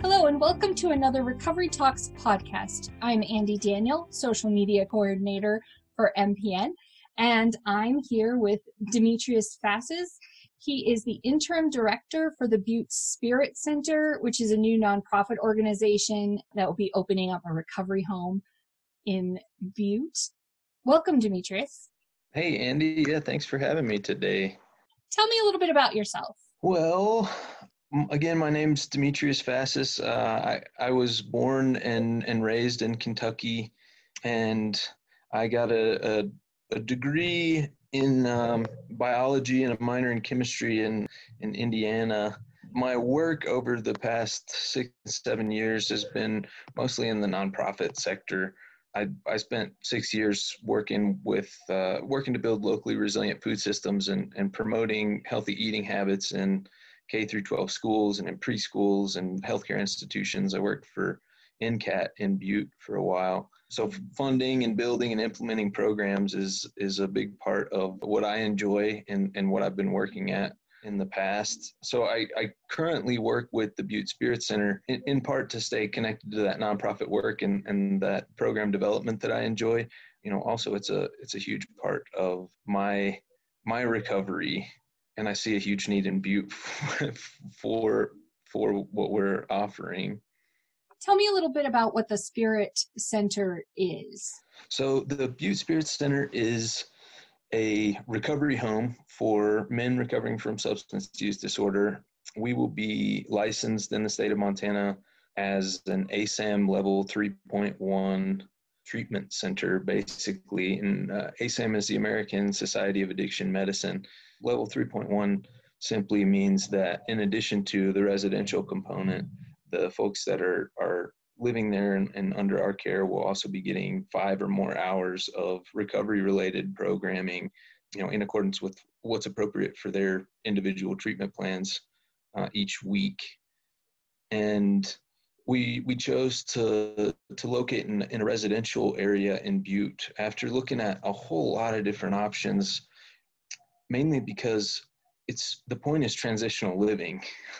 Hello, and welcome to another Recovery Talks podcast. I'm Andy Daniel, social media coordinator for MPN, and I'm here with Demetrius Fasces. He is the interim director for the Butte Spirit Center, which is a new nonprofit organization that will be opening up a recovery home in Butte. Welcome, Demetrius. Hey, Andy. Yeah, thanks for having me today. Tell me a little bit about yourself. Well, again, my name's Demetrius Fasces. Uh, I, I was born and, and raised in Kentucky, and I got a, a, a degree in um, biology and a minor in chemistry in, in Indiana. My work over the past six, seven years has been mostly in the nonprofit sector. I, I spent six years working with uh, working to build locally resilient food systems and, and promoting healthy eating habits in K through 12 schools and in preschools and healthcare institutions. I worked for NCAT in Butte for a while. So funding and building and implementing programs is is a big part of what I enjoy and, and what I've been working at in the past. So I, I currently work with the Butte Spirit Center in, in part to stay connected to that nonprofit work and, and that program development that I enjoy. You know, also it's a it's a huge part of my my recovery and I see a huge need in Butte for for what we're offering. Tell me a little bit about what the Spirit Center is. So the Butte Spirit Center is a recovery home for men recovering from substance use disorder. We will be licensed in the state of Montana as an ASAM level 3.1 treatment center, basically. And uh, ASAM is the American Society of Addiction Medicine. Level 3.1 simply means that in addition to the residential component, the folks that are, are living there and, and, under our care will also be getting five or more hours of recovery related programming you know in accordance with what's appropriate for their individual treatment plans uh, each week. And we we chose to to locate in, in a residential area in butte after looking at a whole lot of different options mainly because it's the point is transitional living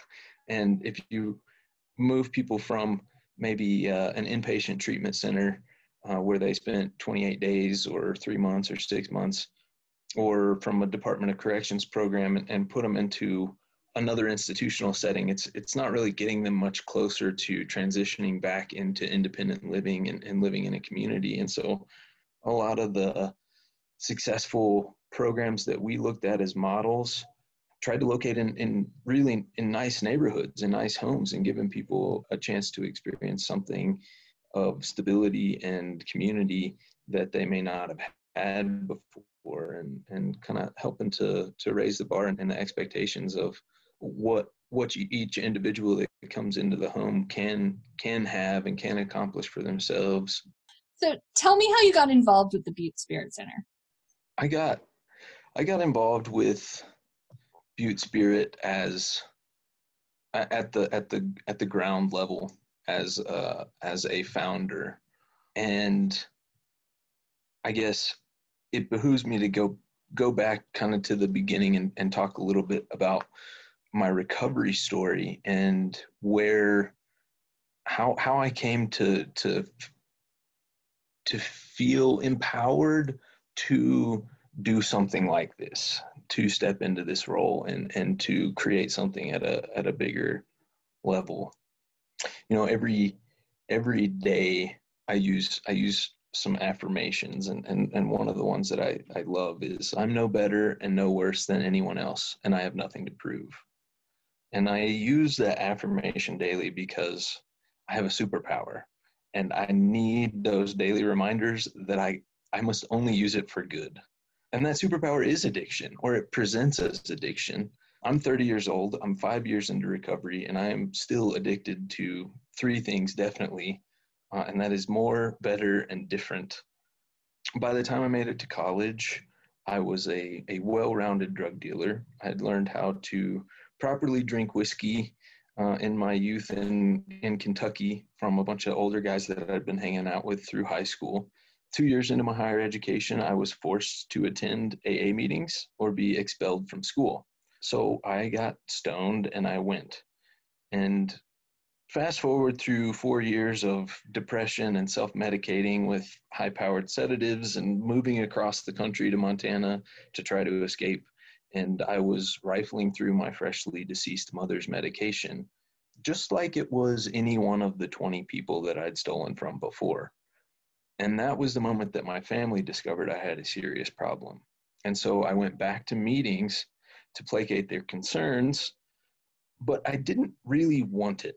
and if you move people from maybe uh, an inpatient treatment center uh, where they spent 28 days or three months or six months, or from a Department of Corrections program and, and put them into another institutional setting. It's it's not really getting them much closer to transitioning back into independent living and, and living in a community. And so, a lot of the successful programs that we looked at as models tried to locate in, in really in nice neighborhoods and nice homes and giving people a chance to experience something of stability and community that they may not have had before and, and kind of helping to, to raise the bar and, and the expectations of what what each individual that comes into the home can can have and can accomplish for themselves. So tell me how you got involved with the Butte Spirit Center. I got I got involved with Butte Spirit as at the at the at the ground level as uh, as a founder, and I guess it behooves me to go go back kind of to the beginning and, and talk a little bit about my recovery story and where how how I came to to to feel empowered to do something like this to step into this role and and to create something at a at a bigger level. You know every every day i use i use some affirmations and and, and one of the ones that I, I love is i'm no better and no worse than anyone else and i have nothing to prove. And i use that affirmation daily because i have a superpower and i need those daily reminders that i i must only use it for good and that superpower is addiction, or it presents as addiction. I'm 30 years old. I'm five years into recovery, and I am still addicted to three things definitely uh, and that is more, better, and different. By the time I made it to college, I was a, a well rounded drug dealer. I had learned how to properly drink whiskey uh, in my youth in, in Kentucky from a bunch of older guys that I'd been hanging out with through high school. Two years into my higher education, I was forced to attend AA meetings or be expelled from school. So I got stoned and I went. And fast forward through four years of depression and self medicating with high powered sedatives and moving across the country to Montana to try to escape and I was rifling through my freshly deceased mother's medication, just like it was any one of the 20 people that I'd stolen from before. And that was the moment that my family discovered I had a serious problem. And so I went back to meetings to placate their concerns, but I didn't really want it.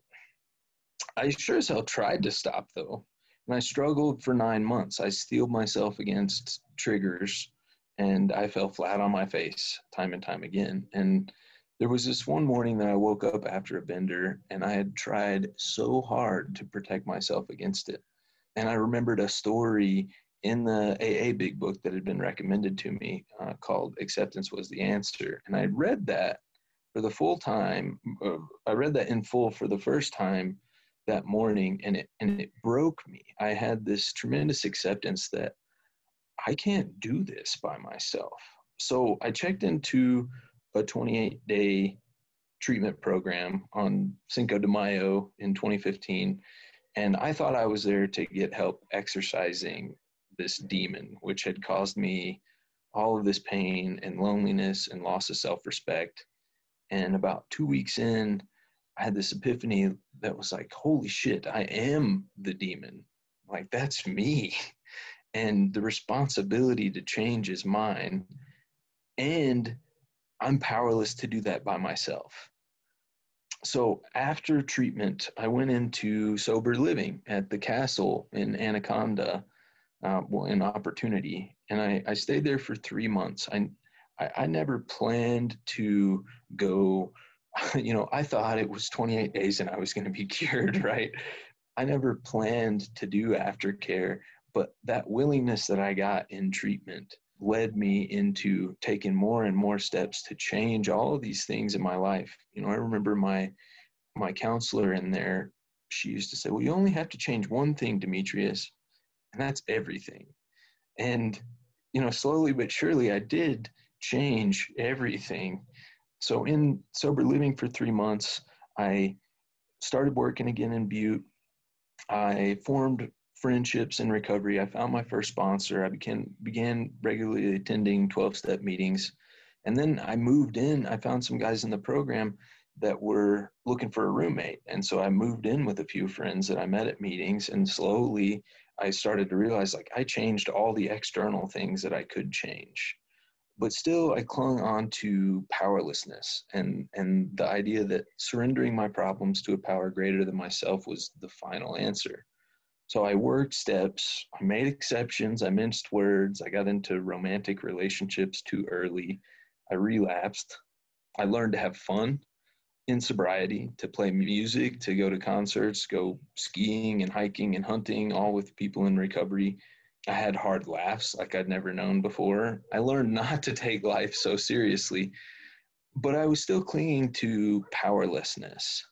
I sure as hell tried to stop though. And I struggled for nine months. I steeled myself against triggers and I fell flat on my face time and time again. And there was this one morning that I woke up after a bender and I had tried so hard to protect myself against it. And I remembered a story in the AA Big Book that had been recommended to me uh, called Acceptance Was the Answer. And I read that for the full time, uh, I read that in full for the first time that morning and it, and it broke me. I had this tremendous acceptance that I can't do this by myself. So I checked into a 28 day treatment program on Cinco de Mayo in 2015. And I thought I was there to get help exercising this demon, which had caused me all of this pain and loneliness and loss of self respect. And about two weeks in, I had this epiphany that was like, holy shit, I am the demon. Like, that's me. and the responsibility to change is mine and i'm powerless to do that by myself so after treatment i went into sober living at the castle in anaconda uh, well in opportunity and I, I stayed there for three months. I, I i never planned to go you know i thought it was 28 days and i was going to be cured right? I never planned to do aftercare but that willingness that I got in treatment led me into taking more and more steps to change all of these things in my life. You know, I remember my my counselor in there, she used to say, Well, you only have to change one thing, Demetrius, and that's everything. And, you know, slowly but surely I did change everything. So in sober living for three months, I started working again in Butte. I formed friendships in recovery. I found my first sponsor. I began began regularly attending 12 step meetings. And then I moved in. I found some guys in the program that were looking for a roommate. And so I moved in with a few friends that I met at meetings and slowly I started to realize like I changed all the external things that I could change. But still I clung on to powerlessness and and the idea that surrendering my problems to a power greater than myself was the final answer. So I worked steps, I made exceptions, I minced words, I got into romantic relationships too early, I relapsed. I learned to have fun in sobriety, to play music, to go to concerts, go skiing and hiking and hunting, all with people in recovery. I had hard laughs like I'd never known before. I learned not to take life so seriously, but I was still clinging to powerlessness.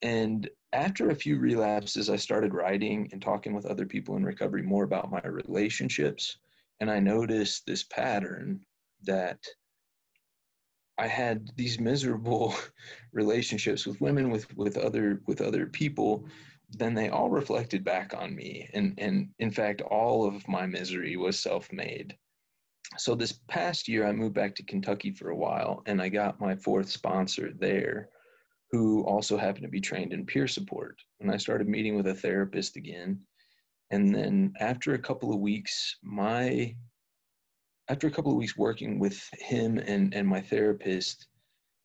And after a few relapses, I started writing and talking with other people in recovery more about my relationships. And I noticed this pattern that I had these miserable relationships with women, with, with other with other people, then they all reflected back on me. And and in fact, all of my misery was self-made. So this past year I moved back to Kentucky for a while and I got my fourth sponsor there who also happened to be trained in peer support. And I started meeting with a therapist again. And then after a couple of weeks, my after a couple of weeks working with him and, and my therapist,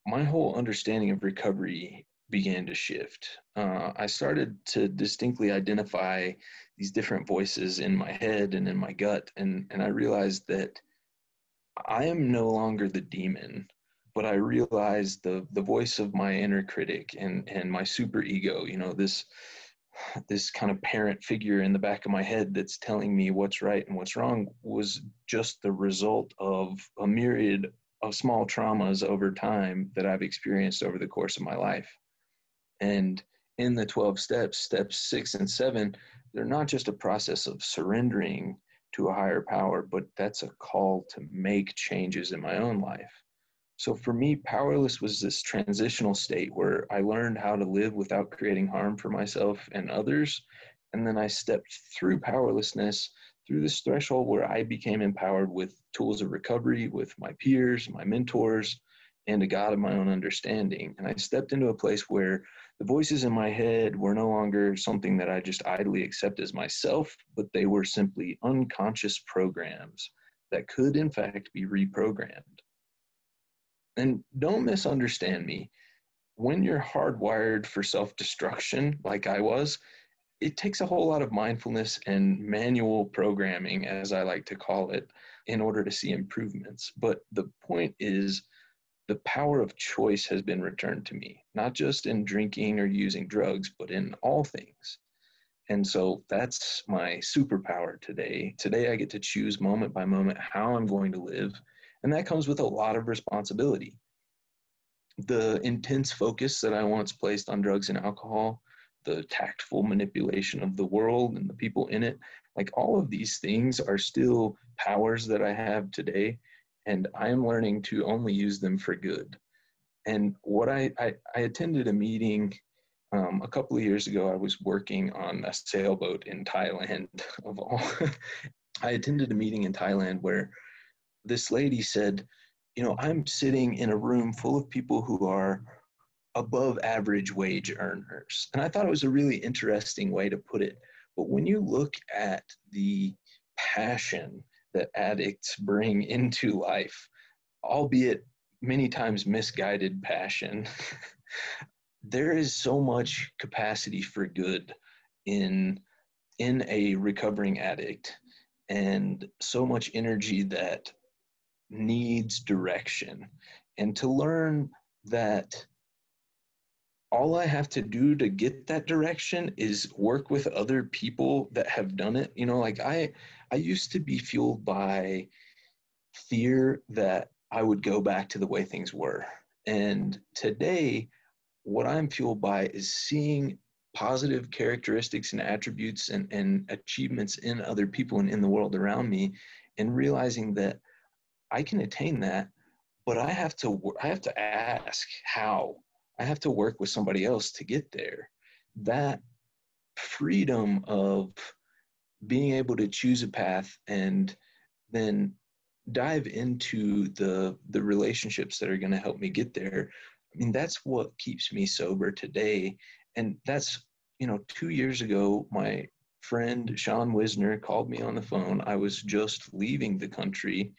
my whole understanding of recovery began to shift. Uh, I started to distinctly identify these different voices in my head and in my gut, and, and I realized that I am no longer the demon but I realized the the voice of my inner critic and and my super ego, you know, this this kind of parent figure in the back of my head that's telling me what's right and what's wrong was just the result of a myriad of small traumas over time that I've experienced over the course of my life. And in the 12 steps, steps six and seven, they're not just a process of surrendering to a higher power, but that's a call to make changes in my own life. So for me, powerless was this transitional state where I learned how to live without creating harm for myself and others. And then I stepped through powerlessness through this threshold where I became empowered with tools of recovery, with my peers, my mentors, and a God of my own understanding. And I stepped into a place where the voices in my head were no longer something that I just idly accept as myself, but they were simply unconscious programs that could, in fact, be reprogrammed. And don't misunderstand me. When you're hardwired for self destruction, like I was, it takes a whole lot of mindfulness and manual programming, as I like to call it, in order to see improvements. But the point is, the power of choice has been returned to me, not just in drinking or using drugs, but in all things. And so that's my superpower today. Today, I get to choose moment by moment how I'm going to live. And that comes with a lot of responsibility. The intense focus that I once placed on drugs and alcohol, the tactful manipulation of the world and the people in it, like all of these things are still powers that I have today and I am learning to only use them for good. And what I, I, I attended a meeting um, a couple of years ago. I was working on a sailboat in Thailand, of all. I attended a meeting in Thailand where this lady said, You know, I'm sitting in a room full of people who are above average wage earners. And I thought it was a really interesting way to put it. But when you look at the passion that addicts bring into life, albeit many times misguided passion. there is so much capacity for good in in a recovering addict and so much energy that needs direction and to learn that all I have to do to get that direction is work with other people that have done it. You know, like I I used to be fueled by fear that I would go back to the way things were. And today what I'm fueled by is seeing positive characteristics and attributes and, and achievements in other people and in the world around me and realizing that I can attain that, but I have to I have to ask how. I have to work with somebody else to get there. That freedom of being able to choose a path and then dive into the the relationships that are going to help me get there i mean that's what keeps me sober today. And that's you know 2 years ago my friend Sean Wisner called me on the phone. I was just leaving the country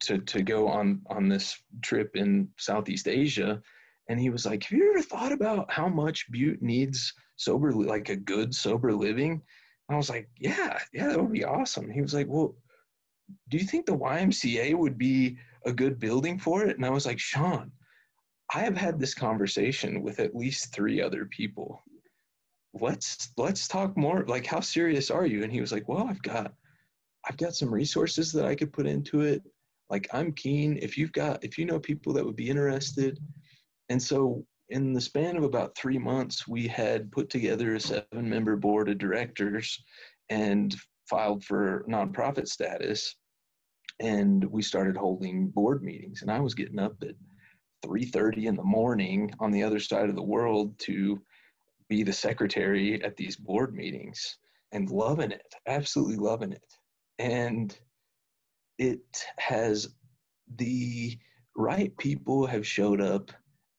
to to go on on this trip in southeast asia and he was like, "Have you ever thought about how much Butte needs sober, like a good sober living?" And I was like, "Yeah, yeah, that would be awesome." He was like, "Well, do you think the YMCA would be a good building for it?" And I was like, "Sean, I have had this conversation with at least three other people. Let's let's talk more. Like, how serious are you?" And he was like, "Well, I've got." I've got some resources that I could put into it. Like I'm keen. If you've got, if you know people that would be interested, and so, in the span of about three months, we had put together a seven member board of directors and filed for nonprofit status. And we started holding board meetings. And I was getting up at 3:30 in the morning on the other side of the world to be the secretary at these board meetings and loving it, absolutely loving it. And it has the right people have showed up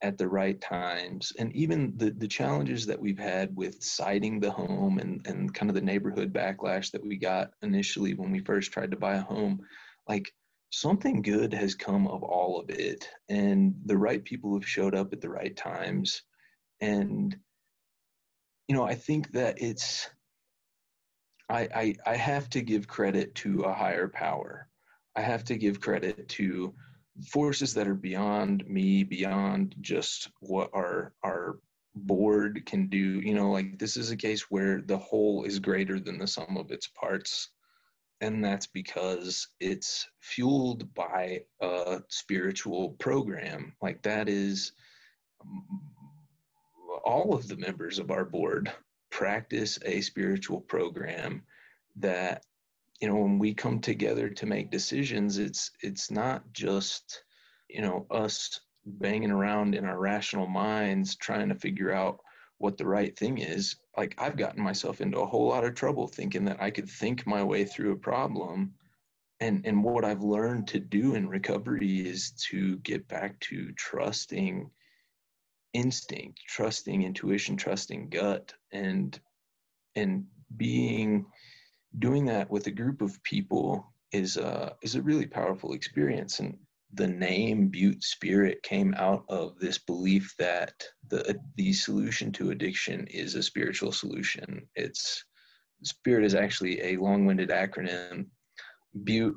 at the right times. And even the, the challenges that we've had with siting the home and, and kind of the neighborhood backlash that we got initially when we first tried to buy a home like something good has come of all of it. And the right people have showed up at the right times. And you know i think that it's I, I i have to give credit to a higher power i have to give credit to forces that are beyond me, beyond just what our our board can do. You know like this is a case where the whole is greater than the sum of its parts and that's because it's fueled by a spiritual program. Like that is um, all of the members of our board practice a spiritual program that you know when we come together to make decisions it's it's not just you know us banging around in our rational minds trying to figure out what the right thing is. Like i've gotten myself into a whole lot of trouble thinking that i could think my way through a problem and and what i've learned to do in recovery is to get back to trusting instinct trusting intuition trusting gut and and being doing that with a group of people is a is a really powerful experience and the name Butte Spirit came out of this belief that the the solution to addiction is a spiritual solution. It's Spirit is actually a long-winded acronym. Butte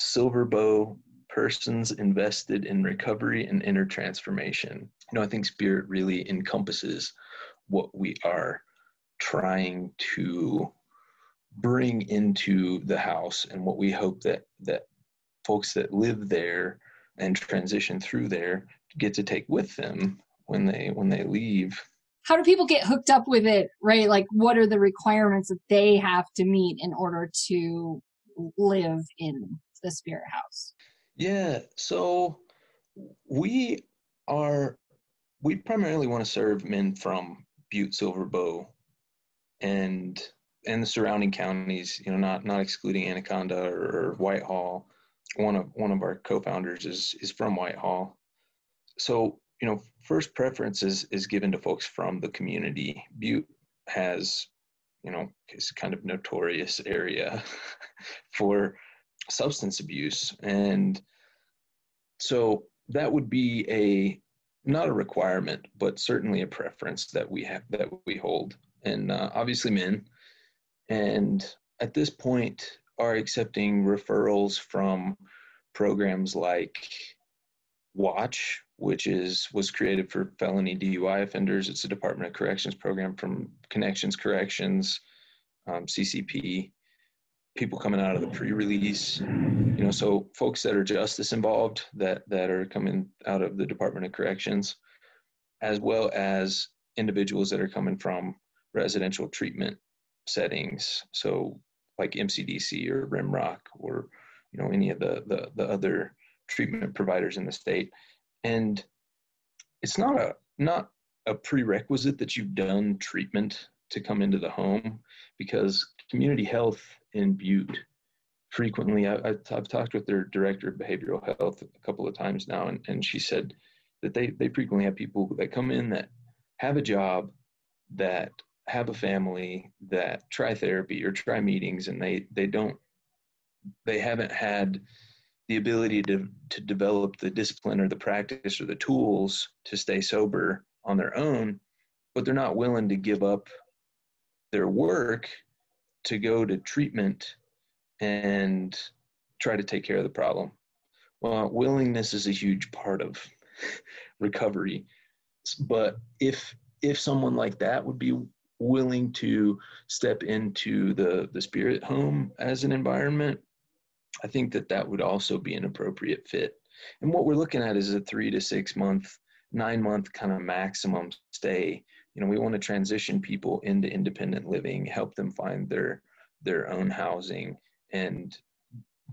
Silver Bow persons invested in recovery and inner transformation. You know, I think Spirit really encompasses what we are trying to bring into the house and what we hope that that folks that live there and transition through there get to take with them when they when they leave. How do people get hooked up with it right? Like what are the requirements that they have to meet in order to live in the spirit house? Yeah so we are we primarily want to serve men from butte silver bow and and the surrounding counties you know not not excluding anaconda or, or whitehall one of one of our co-founders is is from Whitehall. So you know, first preference is is given to folks from the community. Butte has, you know, it's kind of notorious area for substance abuse, and so that would be a not a requirement, but certainly a preference that we have that we hold, and uh, obviously men. And at this point, are accepting referrals from programs like Watch, which is was created for felony DUI offenders. It's a Department of Corrections program from Connections Corrections, um, CCP, people coming out of the pre-release. You know, so folks that are justice involved that that are coming out of the Department of Corrections, as well as individuals that are coming from residential treatment settings. So like MCDC or Rimrock or you know any of the, the the other treatment providers in the state and it's not a not a prerequisite that you've done treatment to come into the home because community health in butte frequently I, have talked with their director of behavioral health a couple of times now and, and she said that they, they frequently have people that come in that have a job that have a family that try therapy or try meetings and they they don't they haven't had the ability to to develop the discipline or the practice or the tools to stay sober on their own but they're not willing to give up their work to go to treatment and try to take care of the problem. Well willingness is a huge part of recovery but if if someone like that would be willing to step into the the spirit home as an environment i think that that would also be an appropriate fit. And what we're looking at is a three to six month nine month kind of maximum stay. You know we want to transition people into independent living help them find their their own housing and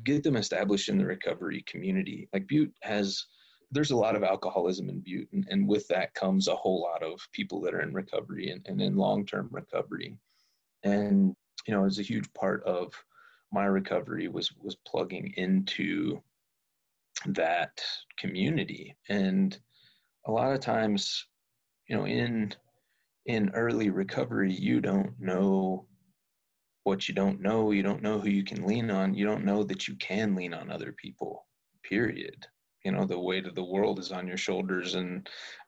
get them established in the recovery community. Like butte has there's a lot of alcoholism in Butte, and, and, with that comes a whole lot of people that are in recovery and, and in long-term recovery. And you know, it's a huge part of my recovery was was plugging into that community. And a lot of times, you know, in in early recovery, you don't know what you don't know. You don't know who you can lean on. You don't know that you can lean on other people. Period you know the weight of the world is on your shoulders and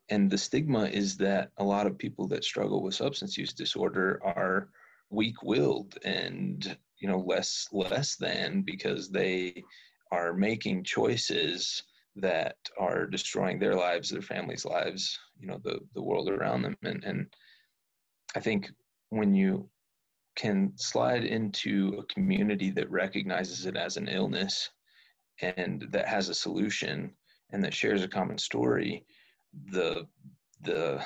and the stigma is that a lot of people that struggle with substance use disorder are weak-willed and you know less less than because they are making choices that are destroying their lives, their families' lives, you know, the the world around them. And and I think when you can slide into a community that recognizes it as an illness and that has a solution and that shares a common story, the the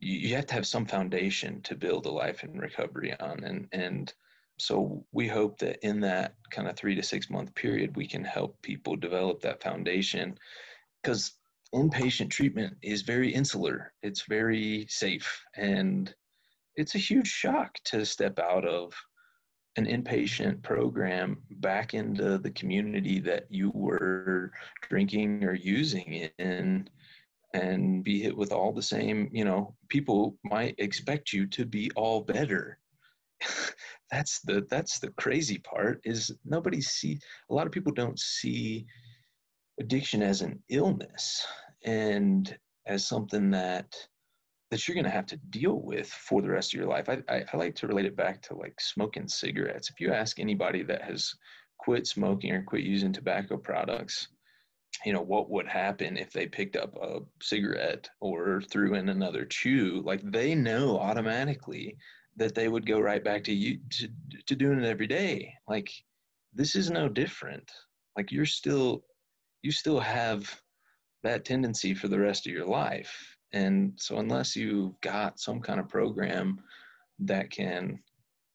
you, have to have some foundation to build a life in recovery on. And and so we hope that in that kind of three to six month period we can help people develop that foundation because inpatient treatment is very insular. It's very safe. And it's a huge shock to step out of an inpatient program back into the community that you were drinking or using in and be hit with all the same you know people might expect you to be all better. That's the that's the crazy part is nobody see a lot of people don't see addiction as an illness and as something that that you're going to have to deal with for the rest of your life. I, I, I like to relate it back to like smoking cigarettes. If you ask anybody that has quit smoking or quit using tobacco products you know what would happen if they picked up a cigarette or threw in another chew like they know automatically that they would go right back to you to, to doing it every day. Like this is no different. Like you're still you still have that tendency for the rest of your life and so unless you've got some kind of program that can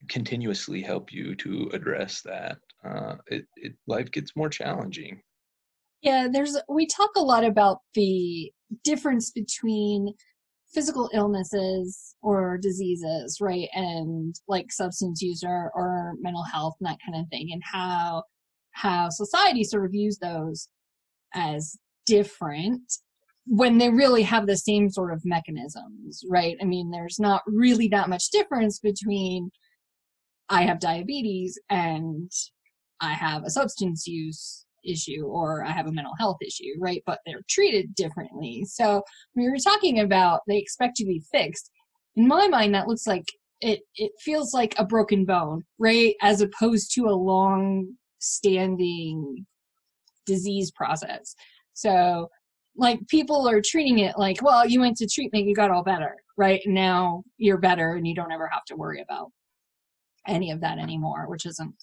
continuously help you to address that uh, it, it life gets more challenging yeah, there's we talk a lot about the difference between physical illnesses or diseases, right? And like substance use or, or mental health and that kind of thing and how how society sort of views those as different when they really have the same sort of mechanisms, right? I mean, there's not really that much difference between I have diabetes and I have a substance use issue or I have a mental health issue, right? But they're treated differently. So when we were talking about they expect to be fixed, in my mind, that looks like it, it feels like a broken bone, right? As opposed to a long standing disease process. So like people are treating it like, well, you went to treatment, you got all better, right? Now you're better and you don't ever have to worry about any of that anymore, which isn't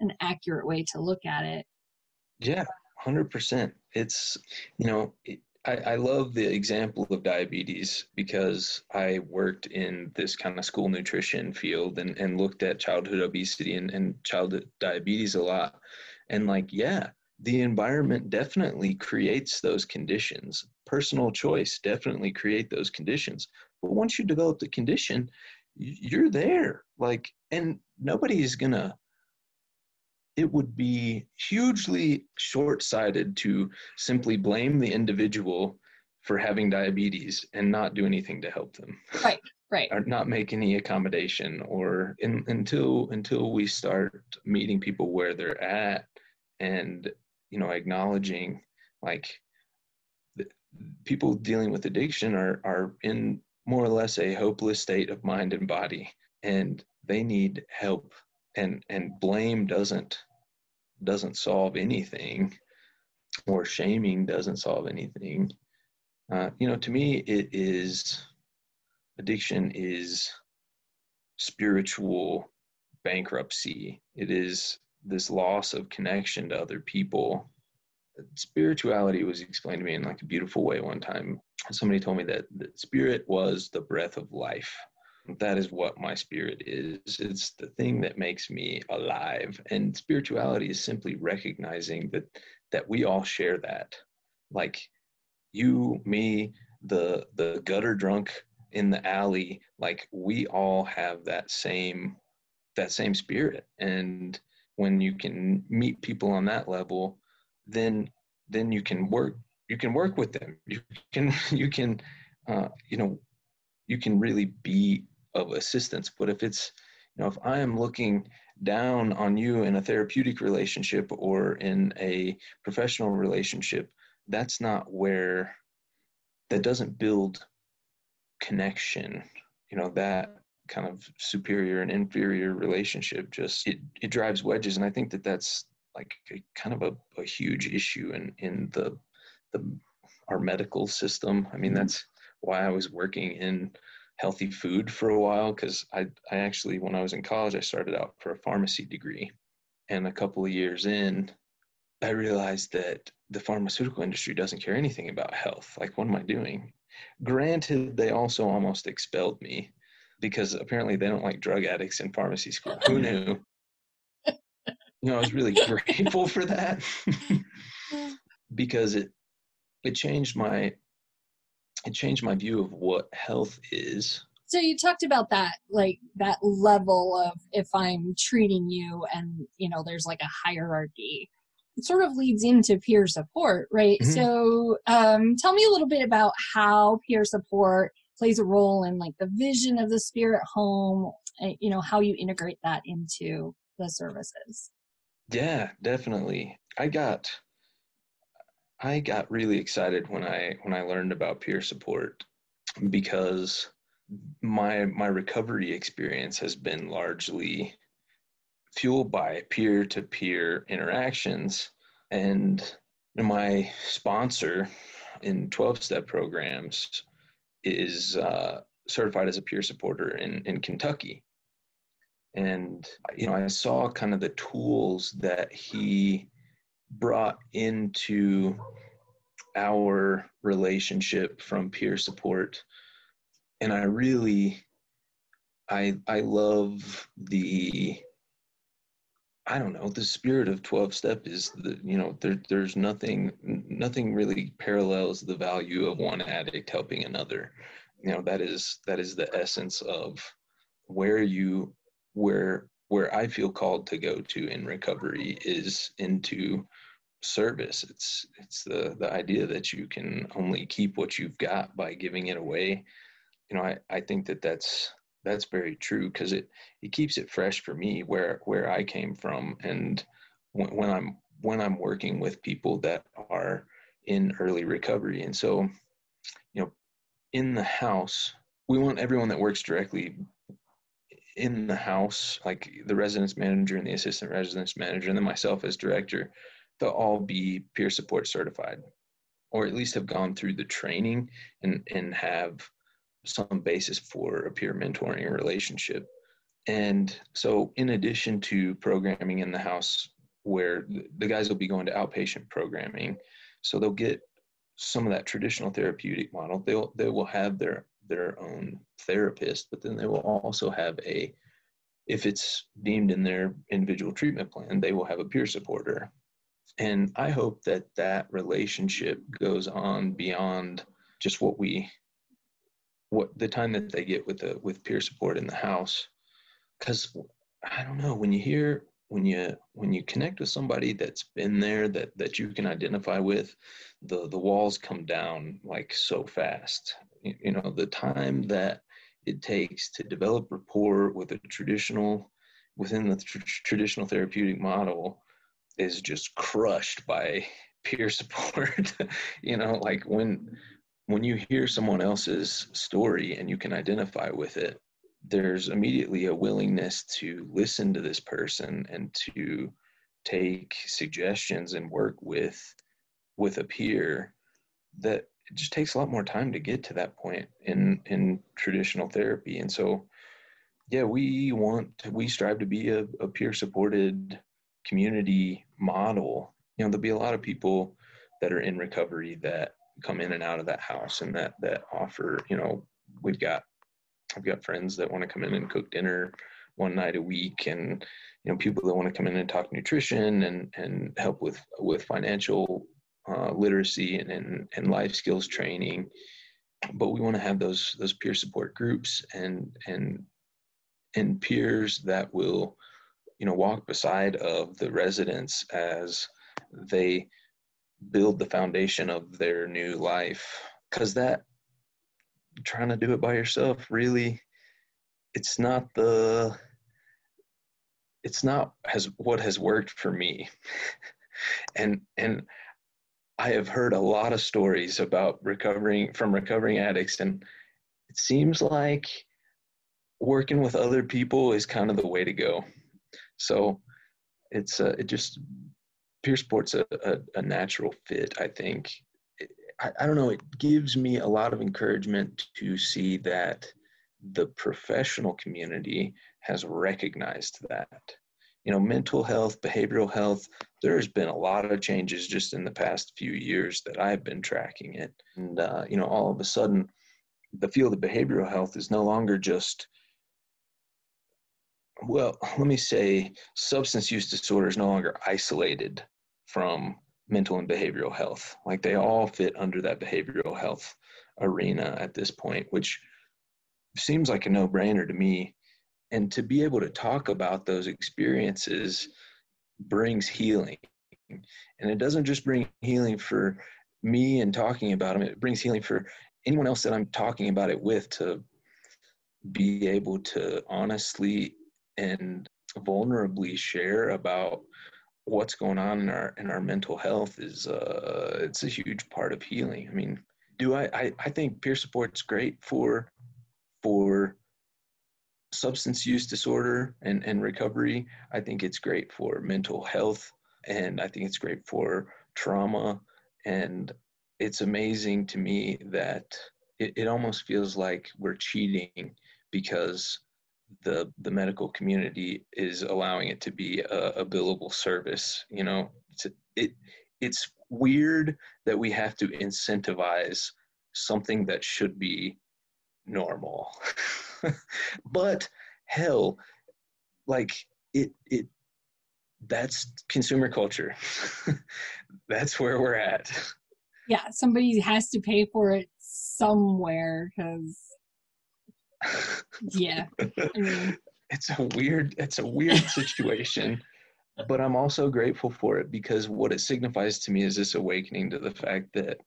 an accurate way to look at it. Yeah, hundred percent. It's you know it, I, I love the example of diabetes because I worked in this kind of school nutrition field and, and looked at childhood obesity and, and childhood diabetes a lot. And like, yeah, the environment definitely creates those conditions. Personal choice definitely create those conditions. But once you develop the condition, you're there. Like, and nobody's gonna it would be hugely short sighted to simply blame the individual for having diabetes and not do anything to help them. Right, right. or not make any accommodation or in, until until we start meeting people where they're at and you know acknowledging like people dealing with addiction are are in more or less a hopeless state of mind and body and they need help and and blame doesn't doesn't solve anything or shaming doesn't solve anything. Uh, you know to me it is addiction is spiritual bankruptcy. It is this loss of connection to other people spirituality was explained to me in like a beautiful way one time somebody told me that, that spirit was the breath of life that is what my spirit is. It's the thing that makes me alive. And spirituality is simply recognizing that that we all share that. Like you, me, the the gutter drunk in the alley, like we all have that same that same spirit. And when you can meet people on that level, then then you can work you can work with them. You can you can uh, you know you can really be of assistance. But if it's, you know, if I am looking down on you in a therapeutic relationship or in a professional relationship, that's not where that doesn't build connection. You know, that kind of superior and inferior relationship just it, it drives wedges and i think that that's like a, kind of a, a huge issue in in the the our medical system. I mean, mm-hmm. that's why I was working in healthy food for a while because I, I actually, when I was in college, I started out for a pharmacy degree. And a couple of years in, I realized that the pharmaceutical industry doesn't care anything about health. Like, what am I doing? Granted, they also almost expelled me because apparently they don't like drug addicts in pharmacy school. Who knew? you know, I was really grateful for that because it it changed my it changed my view of what health is. So you talked about that, like that level of if I'm treating you and, you know, there's like a hierarchy. It sort of leads into peer support, right? Mhm. So um, tell me a little bit about how peer support plays a role in like the vision of the spirit home, uh, you know, how you integrate that into the services. Yeah, definitely. I got I got really excited when I when I learned about peer support because my my recovery experience has been largely fueled by peer-to-peer interactions and my sponsor in 12-step programs is uh, certified as a peer supporter in, in Kentucky. And, you know, I saw kind of the tools that he brought into our relationship from peer support. And I really, I, I love the, I don't know, the spirit of 12 step is the, you know, there, there's nothing, nothing really parallels the value of one addict helping another. You know, that is, that is the essence of where you, where, where I feel called to go to in recovery is into service. It's, it's the, the idea that you can only keep what you've got by giving it away. You know, I, I think that that's, that's very true because it it keeps it fresh for me where where I came from and when, when I'm when I'm working with people that are in early recovery and so you know in the house we want everyone that works directly in the house like the residence manager and the assistant residence manager and then myself as director they'll all be peer support certified or at least have gone through the training and and have some basis for a peer mentoring relationship. And so, in addition to programming in the house, where the guys will be going to outpatient programming, so they'll get some of that traditional therapeutic model. They'll they will have their their own therapist, but then they will also have a, if it's deemed in their individual treatment plan, they will have a peer supporter. And I hope that that relationship goes on beyond just what we what the time that they get with the with peer support in the house because i don't know when you hear when you when you connect with somebody that's been there that that you can identify with the the walls come down like so fast. You, you know the time that it takes to develop rapport with a traditional within the tr- traditional therapeutic model is just crushed by peer support. You know like when when you hear someone else's story and you can identify with it, there's immediately a willingness to listen to this person and to take suggestions and work with with a peer that it just takes a lot more time to get to that point in in traditional therapy. And so yeah we want we strive to be a, a peer supported community model. You know there'll be a lot of people that are in recovery that come in and out of that house and that that offer you know we've got i've got friends that want to come in and cook dinner one night a week and you know people that want to come in and talk nutrition and and help with with financial uh, literacy and, and and life skills training. But we want to have those those peer support groups and and and peers that will you know walk beside of the residents as they build the foundation of their new life. Because that trying to do it by yourself really it's not the it's not has what has worked for me. And and i have heard a lot of stories about recovering from recovering addicts and it seems like working with other people is kind of the way to go. So it's uh, it just peer support's a, a, a natural fit i think I, I don't know, it gives me a lot of encouragement to see that the professional community has recognized that. You know, mental health, behavioral health, there's been a lot of changes just in the past few years that I've been tracking it. And, uh, you know, all of a sudden, the field of behavioral health is no longer just well, let me say substance use disorder is no longer isolated from mental and behavioral health. Like they all fit under that behavioral health arena at this point, which seems like a no brainer to me. And to be able to talk about those experiences brings healing. And it doesn't just bring healing for me and talking about them, it brings healing for anyone else that I'm talking about it with to be able to honestly and vulnerably share about what's going on in our in our mental health is uh it's a huge part of healing. I mean do i i, I think peer support's great for for substance use disorder and and recovery. I think it's great for mental health and i think it's great for trauma. And it's amazing to me that it, it almost feels like we're cheating because the the medical community is allowing it to be a, a billable service. You know, it's it it's weird that we have to incentivize something that should be normal. but hell, like it it that's consumer culture. that's where we're at. Yeah, somebody has to pay for it somewhere because yeah. I it's a weird it's a weird situation but i'm also grateful for it because what it signifies to me is this awakening to the fact that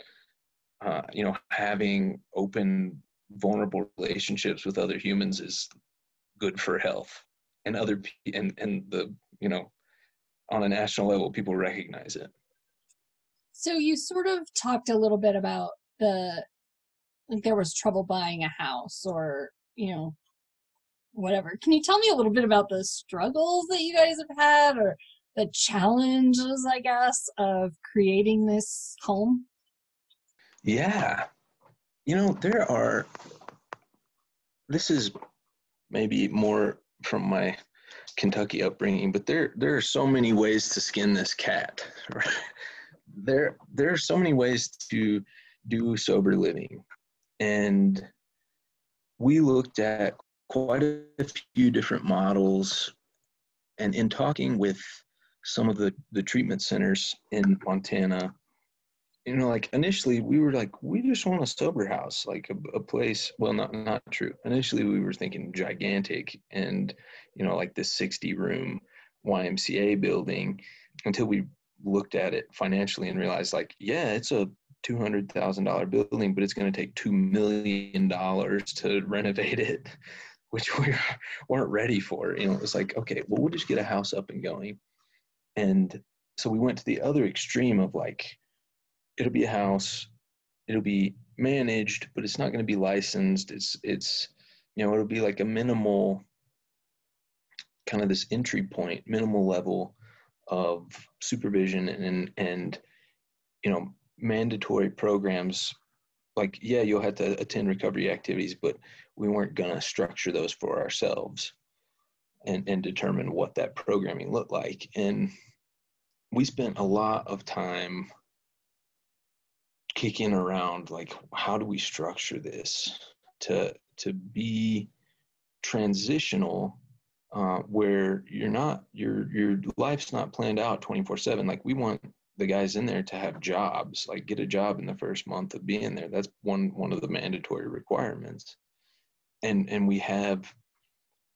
uh, you know having open vulnerable relationships with other humans is good for health and other and and the you know on a national level people recognize it so you sort of talked a little bit about the like there was trouble buying a house or you know, whatever. Can you tell me a little bit about the struggles that you guys have had or the challenges, I guess, of creating this home? Yeah. You know, there are, this is maybe more from my Kentucky upbringing, but there there are so many ways to skin this cat. Right? There there are so many ways to do sober living, and we looked at quite a few different models and in talking with some of the, the treatment centers in Montana, you know, like initially we were like, we just want a sober house, like a, a, place. Well, not not true. Initially we were thinking gigantic and, you know, like this 60 room YMCA building until we looked at it financially and realized like, yeah, it's a two hundred thousand dollar building, but it's going to take two million dollars to renovate it, which we weren't ready for. You know, it was like, okay, well, we'll just get a house up and going, and so we went to the other extreme of like, it'll be a house, it'll be managed, but it's not going to be licensed. It's it's you know, it'll be like a minimal kind of this entry point, minimal level of supervision and and you know mandatory programs like yeah you'll have to attend recovery activities but we weren't going to structure those for ourselves and, and determine what that programming looked like. And we spent a lot of time kicking around like how do we structure this to to be transitional uh, where you're not your your life's not planned out 24 7 like we want the guys in there to have jobs, like get a job in the first month of being there. That's one one of the mandatory requirements. And and we have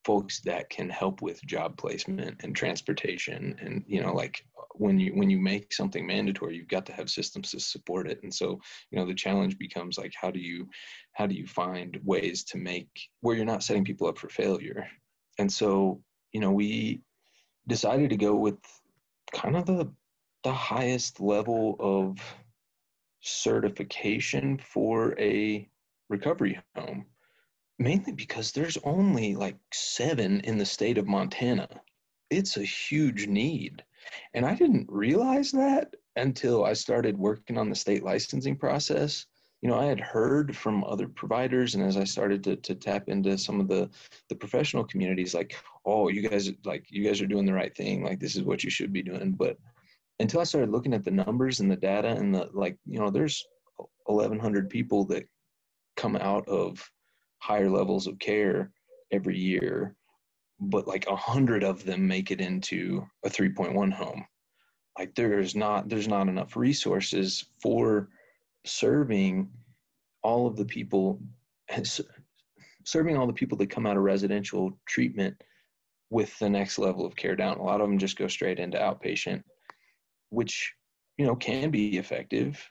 folks that can help with job placement and transportation and you know like when you when you make something mandatory you've got to have systems to support it and so you know the challenge becomes like how do you how do you find ways to make where you're not setting people up for failure and so you know we decided to go with kind of the the highest level of certification for a recovery home, mainly because there's only like seven in the state of Montana. It's a huge need. And I didn't realize that until I started working on the state licensing process. You know, I had heard from other providers, and as I started to, to tap into some of the the professional communities, like, oh, you guys like you guys are doing the right thing, like this is what you should be doing. But until I started looking at the numbers and the data and the like, you know, there's 1,100 people that come out of higher levels of care every year, but like a hundred of them make it into a 3.1 home. Like there's not there's not enough resources for serving all of the people serving all the people that come out of residential treatment with the next level of care down. A lot of them just go straight into outpatient, which you know can be effective.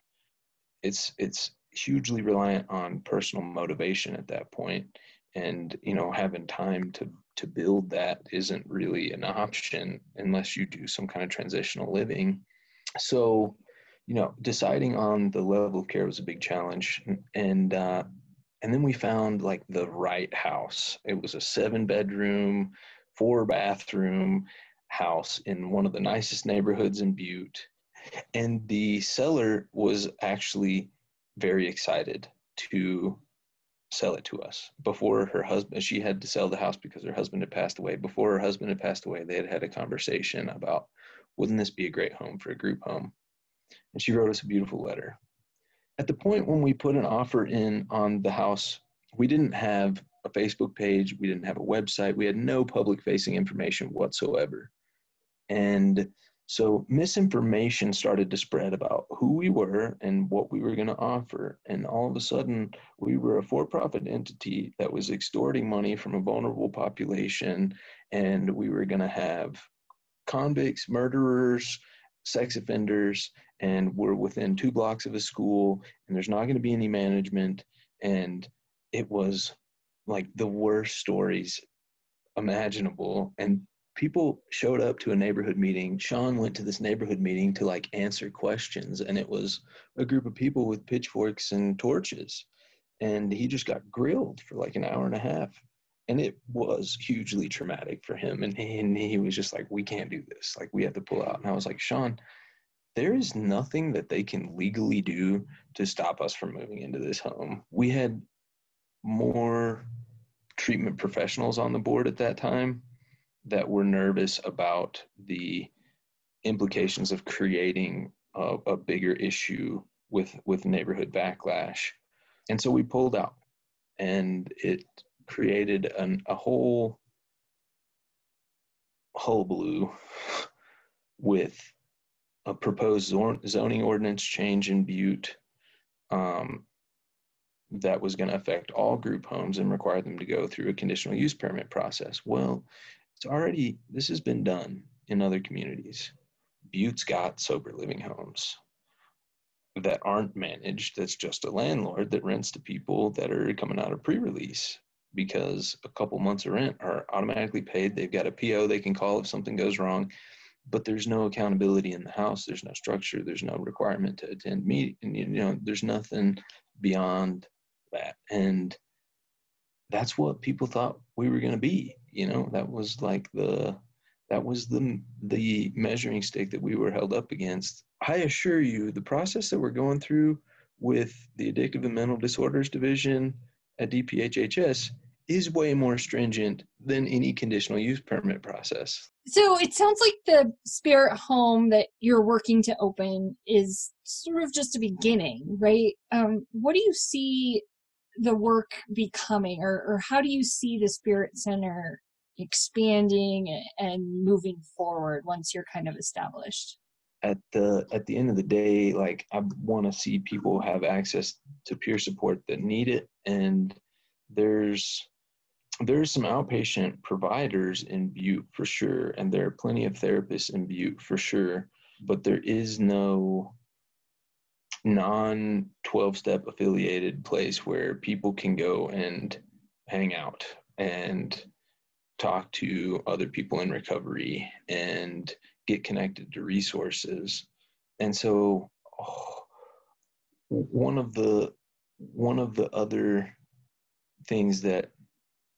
It's it's hugely reliant on personal motivation at that point. And you know having time to to build that isn't really an option unless you do some kind of transitional living. So you know deciding on the level of care was a big challenge. And uh and then we found like the right house. It was a seven bedroom four bathroom house in one of the nicest neighborhoods in butte. And the seller was actually very excited to sell it to us. Before her husband she had to sell the house because her husband had passed away. Before her husband had passed away they had had a conversation about wouldn't this be a great home for a group home? And she wrote us a beautiful letter. At the point when we put an offer in on the house we didn't have a facebook page we didn't have a website we had no public facing information whatsoever and so misinformation started to spread about who we were and what we were going to offer. And all of a sudden, we were a for profit entity that was extorting money from a vulnerable population. And we were going to have convicts, murderers, sex offenders, and we're within two blocks of a school, and there's not going to be any management. And it was like the worst stories imaginable. And people showed up to a neighborhood meeting. Sean went to this neighborhood meeting to like answer questions, and it was a group of people with pitchforks and torches. And he just got grilled for like an hour and a half. And it was hugely traumatic for him. And he, and he was just like, we can't do this. Like, we have to pull out. And I was like, Sean, there is nothing that they can legally do to stop us from moving into this home. We had more treatment professionals on the board at that time that were nervous about the implications of creating a, a bigger issue with with neighborhood backlash and so we pulled out and it created an, a whole hullabaloo with a proposed zoning ordinance change in Butte um, that was going to affect all group homes and require them to go through a conditional use permit process. Well, it's already, this has been done in other communities. Butte's got sober living homes that aren't managed. That's just a landlord that rents to people that are coming out of pre release because a couple months of rent are automatically paid. They've got a PO they can call if something goes wrong, but there's no accountability in the house. There's no structure. There's no requirement to attend meeting. You know, there's nothing beyond that. And that's what people thought we were going to be you know that was like the that was the the measuring stick that we were held up against. I assure you the process that we're going through with the addictive and mental disorders division at dphhs is way more stringent than any conditional use permit process. So it sounds like the spirit home that you're working to open is sort of just a beginning right? Um, what do you see the work becoming or, or how do you see the spirit center expanding and moving forward once you're kind of established? At the at the end of the day like i want to see people have access to peer support that need it and there's there's some outpatient providers in butte for sure and there are plenty of therapists in butte for sure but there is no non 12 step affiliated place where people can go and hang out and talk to other people in recovery and get connected to resources and so oh, one of the one of the other things that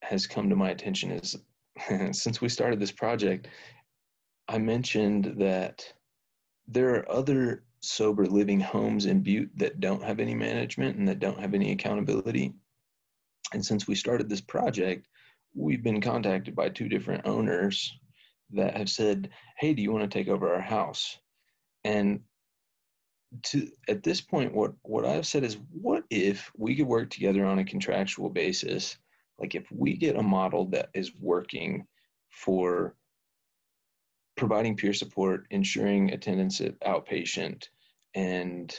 has come to my attention is since we started this project i mentioned that there are other sober living homes in Butte that don't have any management and that don't have any accountability. And since we started this project, we've been contacted by two different owners that have said, "Hey, do you want to take over our house?" And to at this point, what what I've said is, what if we could work together on a contractual basis? Like if we get a model that is working for providing peer support, ensuring attendance at outpatient, and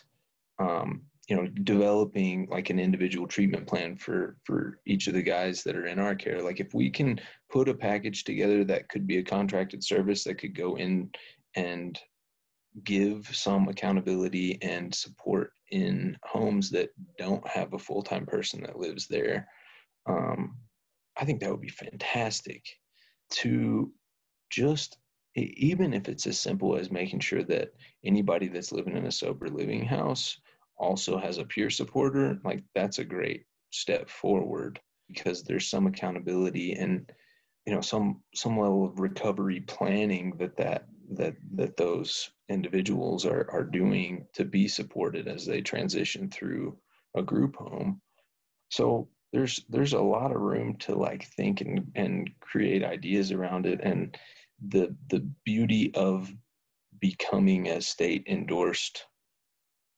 um, you know developing like an individual treatment plan for for each of the guys that are in our care. Like if we can put a package together that could be a contracted service that could go in and give some accountability and support in homes that don't have a full-time person that lives there um, i think that would be fantastic to just even if it's as simple as making sure that anybody that's living in a sober living house also has a peer supporter, like that's a great step forward because there's some accountability and you know some some level of recovery planning that that that that those individuals are are doing to be supported as they transition through a group home. So there's there's a lot of room to like think and and create ideas around it. And the the beauty of becoming a state endorsed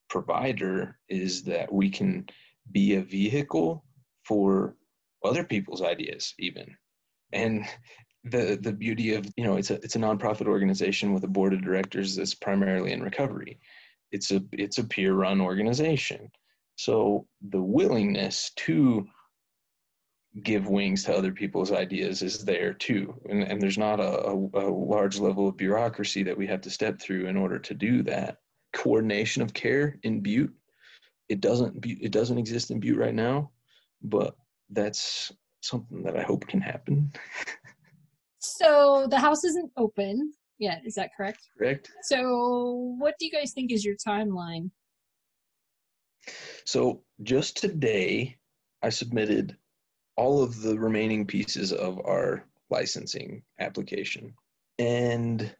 provider is that we can be a vehicle for other people's ideas even. And the the beauty of you know it's a it's a nonprofit organization with a board of directors that's primarily in recovery. It's a it's a peer run organization. So the willingness to give wings to other people's ideas is there too. And, and there's not a, a, a large level of bureaucracy that we have to step through in order to do that coordination of care in Butte. It doesn't it doesn't exist in Butte right now, but that's something that I hope can happen. so the house isn't open yet, is that correct? Correct. So what do you guys think is your timeline? So just today I submitted all of the remaining pieces of our licensing application. And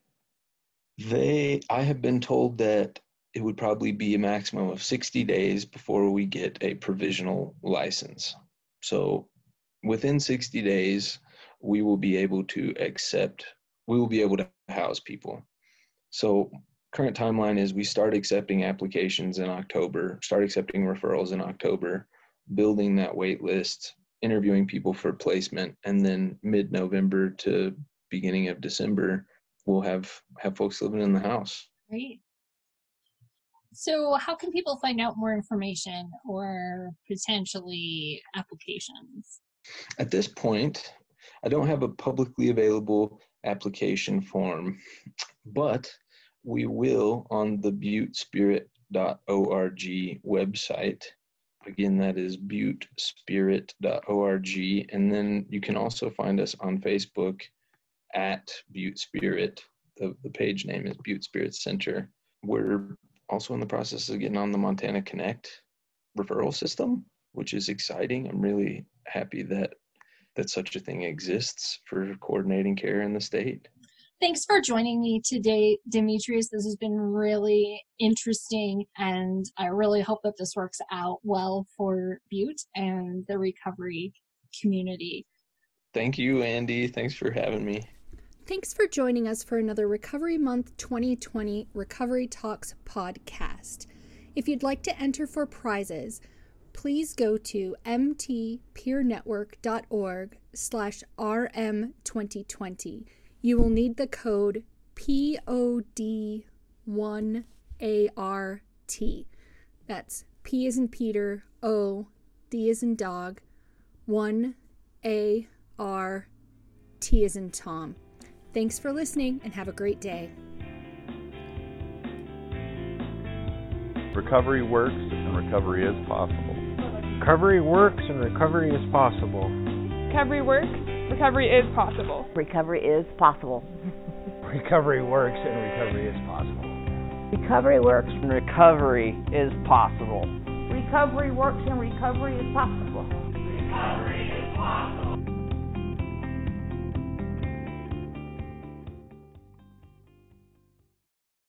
they, I have been told that it would probably be a maximum of 60 days before we get a provisional license. So within 60 days, we will be able to accept, we will be able to house people. So current timeline is we start accepting applications in October, start accepting referrals in October, building that wait list, interviewing people for placement, and then mid November to beginning of December, we'll have have folks living in the house. Great. So, how can people find out more information or potentially applications? At this point, I don't have a publicly available application form, but we will on the buttespirit.org website. Again, that is buttespirit.org. And then you can also find us on Facebook at Butte Spirit. The, the page name is Butte Spirit Center. We're also in the process of getting on the Montana Connect referral system, which is exciting. I'm really happy that that such a thing exists for coordinating care in the state. Thanks for joining me today, Demetrius. This has been really interesting, and I really hope that this works out well for Butte and the recovery community. Thank you, Andy. Thanks for having me. Thanks for joining us for another Recovery Month 2020 Recovery Talks podcast. If you'd like to enter for prizes, please go to mtpeernetwork.org slash rm2020. You will need the code POD1ART. That's P is in Peter, O, D is in dog, 1 A R T is in Tom. Thanks for listening and have a great day. Recovery works and recovery is possible. Recovery works and recovery is possible. Recovery works, recovery is possible. Recovery is possible. recovery works and recovery is possible. Recovery works and recovery is possible. Recovery works and recovery is possible. Recovery is possible.